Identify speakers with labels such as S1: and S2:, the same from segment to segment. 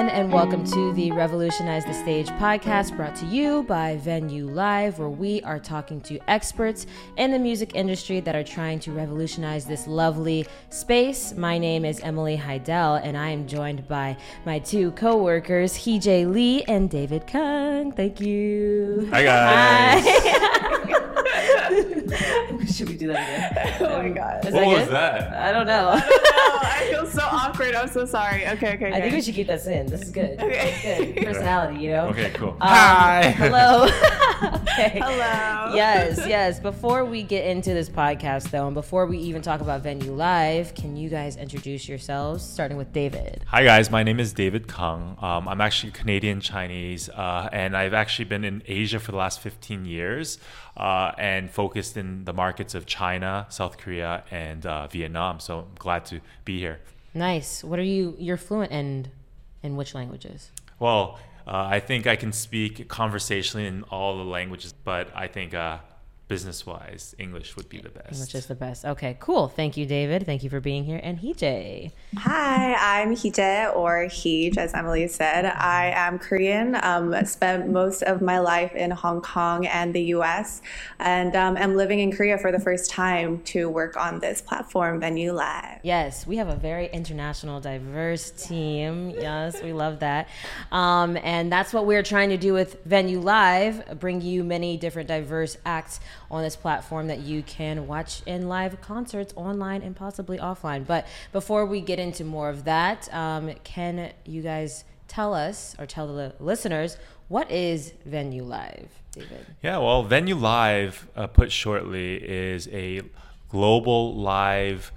S1: everyone, and welcome to the Revolutionize the Stage podcast brought to you by Venew Live, where we are talking to experts in the music industry that are trying to revolutionize this lovely space. My name is Emily Heidel, and I am joined by my two co workers, Heejay Lee and David Kung. Thank you.
S2: Hi, guys.
S1: Should we do that again?
S3: Oh my god.
S1: Is
S2: What was
S1: good?
S2: that?
S1: I don't know.
S3: Oh, I feel so awkward. I'm so sorry. Okay, okay. okay.
S1: I think we should keep this in. This is good.
S3: Okay.
S1: Good. Personality, you know?
S2: Okay, cool.
S1: Um,
S2: Hi.
S1: Hello. okay.
S3: Hello.
S1: Yes, yes. Before we get into this podcast, though, and before we even talk about Venew Live, can you guys introduce yourselves, starting with David?
S2: Hi, guys. My name is David Kung. Um, I'm actually Canadian Chinese, uh, and I've actually been in Asia for the last 15 years uh, and focused in the markets of China, South Korea, and uh, Vietnam. So I'm glad to be here.
S1: Nice. What are you? You're fluent in in which languages?
S2: Well, uh, I think I can speak conversationally in all the languages, but I think uh, business wise, English would be the best.
S1: English is the best. Okay, cool. Thank you, David. Thank you for being here. And Heejay.
S3: Hi, I'm Hije or Heej, as Emily said. I am Korean. Um, spent most of my life in Hong Kong and the U.S. and um, am living in Korea for the first time to work on this platform, Venew Live.
S1: Yes, we have a very international, diverse team. Yes, we love that. Um, and that's what we're trying to do with Venew Live bring you many different diverse acts on this platform that you can watch in live concerts online and possibly offline. But before we get into more of that, um, can you guys tell us or tell the listeners what is Venew Live, David?
S2: Yeah, well, Venew Live, uh, put shortly, is a global live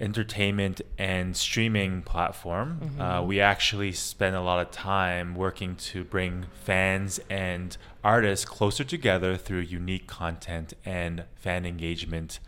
S2: entertainment and streaming platform. Uh, we actually spend a lot of time working to bring fans and artists closer together through unique content and fan engagement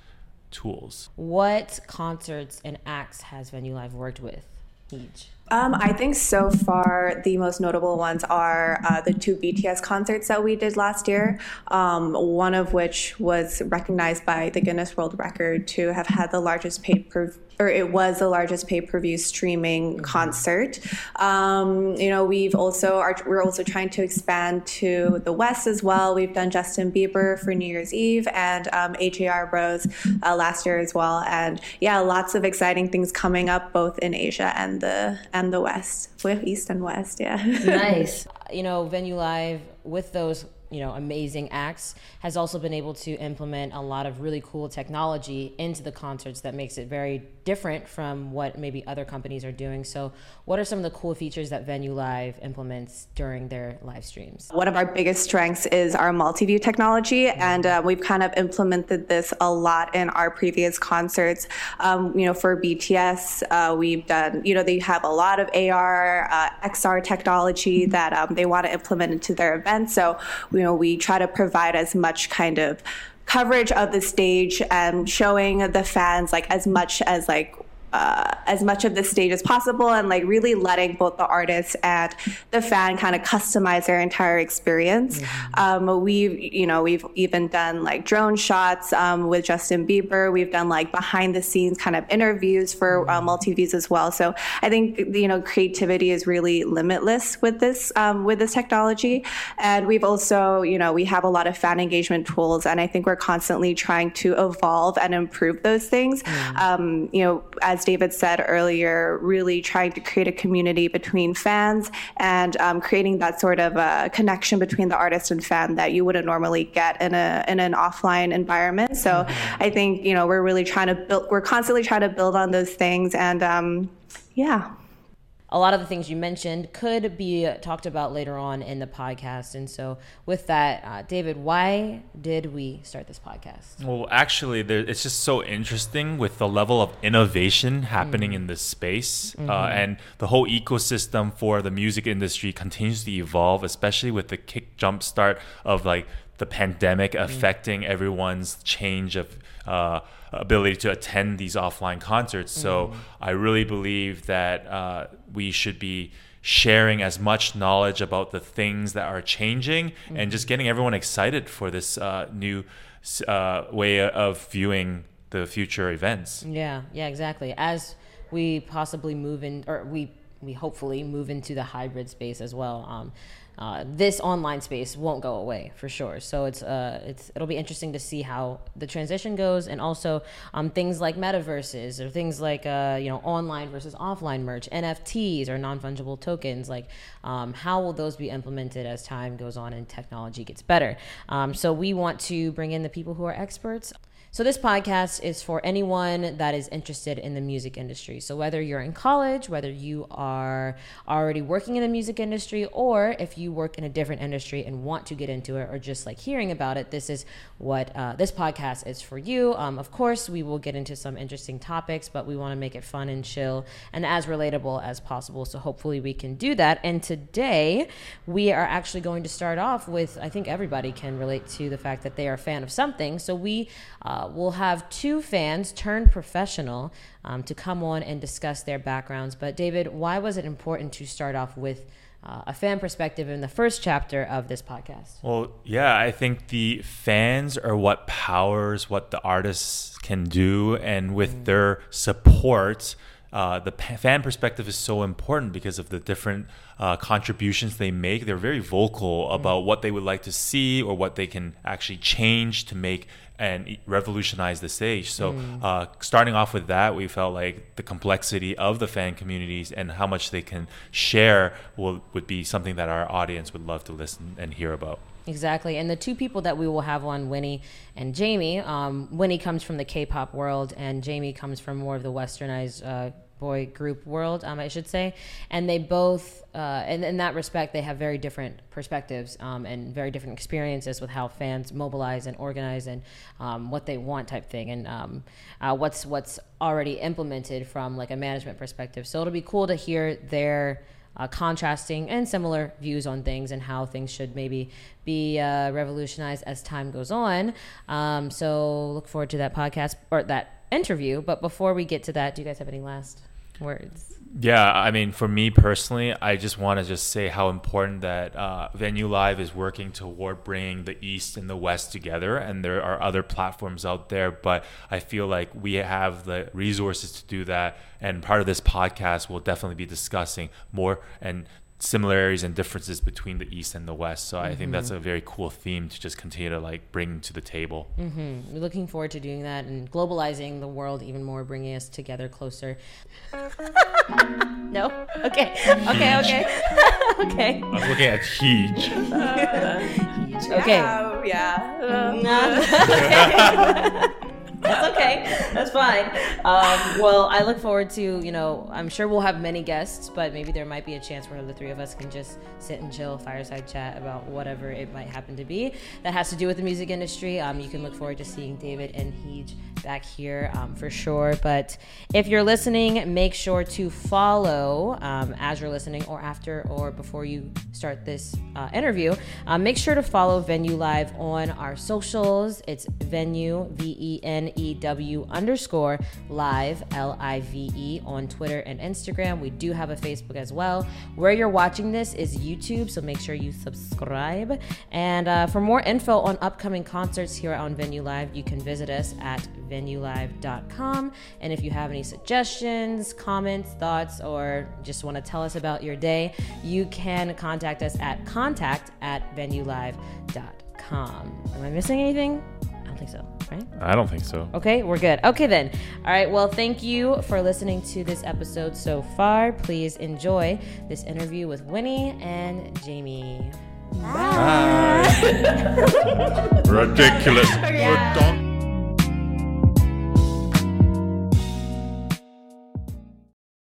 S2: tools.
S1: What concerts and acts has Venew Live worked with each?
S3: Um, I think so far the most notable ones are uh, the two BTS concerts that we did last year. Um, one of which was recognized by the Guinness World Record to have had the largest paid per or it was the largest pay per view streaming concert. Um, you know, we've also are we're also trying to expand to the West as well. We've done Justin Bieber for New Year's Eve and um, AJR Bros uh, last year as well. And yeah, lots of exciting things coming up both in Asia and the and the West, with East and West. Yeah.
S1: nice. You know, Venew Live with those you know amazing acts has also been able to implement a lot of really cool technology into the concerts that makes it very different from what maybe other companies are doing so what are some of the cool features that venew live implements during their live streams
S3: One of our biggest strengths is our multi-view technology, and uh, we've kind of implemented this a lot in our previous concerts. Um, you know, for BTS, uh, we've done. You know, they have a lot of AR, uh, XR technology that um, they want to implement into their events. So, you know, we try to provide as much kind of coverage of the stage and showing the fans like as much as like uh, as much of the stage as possible and like really letting both the artists and the fan kind of customize their entire experience. Um, we've, you know, we've even done like drone shots um, with Justin Bieber. We've done like behind the scenes kind of interviews for uh, multi views as well. So I think you know creativity is really limitless with this um, with this technology. And we've also, you know, we have a lot of fan engagement tools, and I think we're constantly trying to evolve and improve those things. Um, you know, as David said earlier, really trying to create a community between fans and um, creating that sort of uh, connection between the artist and fan that you wouldn't normally get in a in an offline environment. So I think you know we're really trying to build. We're constantly trying to build on those things, and um, yeah.
S1: A lot of the things you mentioned could be talked about later on in the podcast. And so with that uh, david why did we start this podcast?
S2: Well, actually, there, it's just so interesting with the level of innovation happening in this space, uh, and the whole ecosystem for the music industry continues to evolve, especially with the kick jump start of like the pandemic affecting everyone's change of uh, ability to attend these offline concerts. So I really believe that uh, we should be sharing as much knowledge about the things that are changing and just getting everyone excited for this uh, new uh, way of viewing the future events.
S1: Yeah, yeah, exactly. As we possibly move in, or we we hopefully move into the hybrid space as well. Um, uh, this online space won't go away for sure. So it's uh, it's it'll be interesting to see how the transition goes, and also um, things like metaverses or things like uh, you know online versus offline merch, NFTs or non fungible tokens. Like um, how will those be implemented as time goes on and technology gets better? Um, so we want to bring in the people who are experts so, this podcast is for anyone that is interested in the music industry. So, whether you're in college, whether you are already working in the music industry, or if you work in a different industry and want to get into it or just like hearing about it, this is what uh, this podcast is for you. Um, of course, we will get into some interesting topics, but we want to make it fun and chill and as relatable as possible. So, hopefully, we can do that. And today, we are actually going to start off with I think everybody can relate to the fact that they are a fan of something. So, we uh, we'll have two fans turned professional um, to come on and discuss their backgrounds. But, David, why was it important to start off with? Uh, a fan perspective in the first chapter of this podcast.
S2: Well, yeah, I think the fans are what powers what the artists can do, and with mm. their support, uh, the fan perspective is so important because of the different uh, contributions they make. They're very vocal about mm. what they would like to see or what they can actually change to make and revolutionize the stage. So, mm. uh, starting off with that, we felt like the complexity of the fan communities and how much they can share will, would be something that our audience would love to listen and hear about.
S1: Exactly. And the two people that we will have on, Winnie and Jamie, um, Winnie comes from the K pop world, and Jamie comes from more of the westernized uh, boy group world, um, I should say. And they both, uh, in, in that respect, they have very different perspectives um, and very different experiences with how fans mobilize and organize and um, what they want type thing and um, uh, what's what's already implemented from like a management perspective. So it'll be cool to hear their uh, contrasting and similar views on things and how things should maybe be uh, revolutionized as time goes on. Um, so look forward to that podcast or that interview. But before we get to that, do you guys have any last words?
S2: Yeah, I mean, for me personally, I just want to just say how important that uh, Venew Live is working toward bringing the East and the West together. And there are other platforms out there, but I feel like we have the resources to do that. And part of this podcast will definitely be discussing more and similarities and differences between the east and the west. So mm-hmm. i think that's mm-hmm. a very cool theme to just continue to like bring to the table.
S1: Mm-hmm. we're looking forward to doing that and globalizing the world even more bringing us together closer. No? Okay. Okay okay. Okay.
S2: I'm looking at huge.
S1: Okay.
S3: Yeah, yeah.
S1: That's okay. That's fine. Um, well, I look forward to, you know, I'm sure we'll have many guests, but maybe there might be a chance where the three of us can just sit and chill, fireside chat about whatever it might happen to be that has to do with the music industry. Um, you can look forward to seeing David and Heej back here um, for sure. But if you're listening, make sure to follow um, as you're listening or after or before you start this uh, interview. Um, make sure to follow Venew Live on our socials. It's Venew, V E N E W underscore live, L I V E, on Twitter and Instagram. We do have a Facebook as well. Where you're watching this is YouTube, so make sure you subscribe. And uh, for more info on upcoming concerts here on Venew Live, you can visit us at venewlive.com. And if you have any suggestions, comments, thoughts, or just want to tell us about your day, you can contact us at contact at venewlive.com. Am I missing anything? I don't think so, right?
S2: I don't think so.
S1: Okay, we're good. Okay, then. All right, well, thank you for listening to this episode so far. Please enjoy this interview with Winnie and Jamie. Bye.
S2: Bye. Ridiculous. Yeah.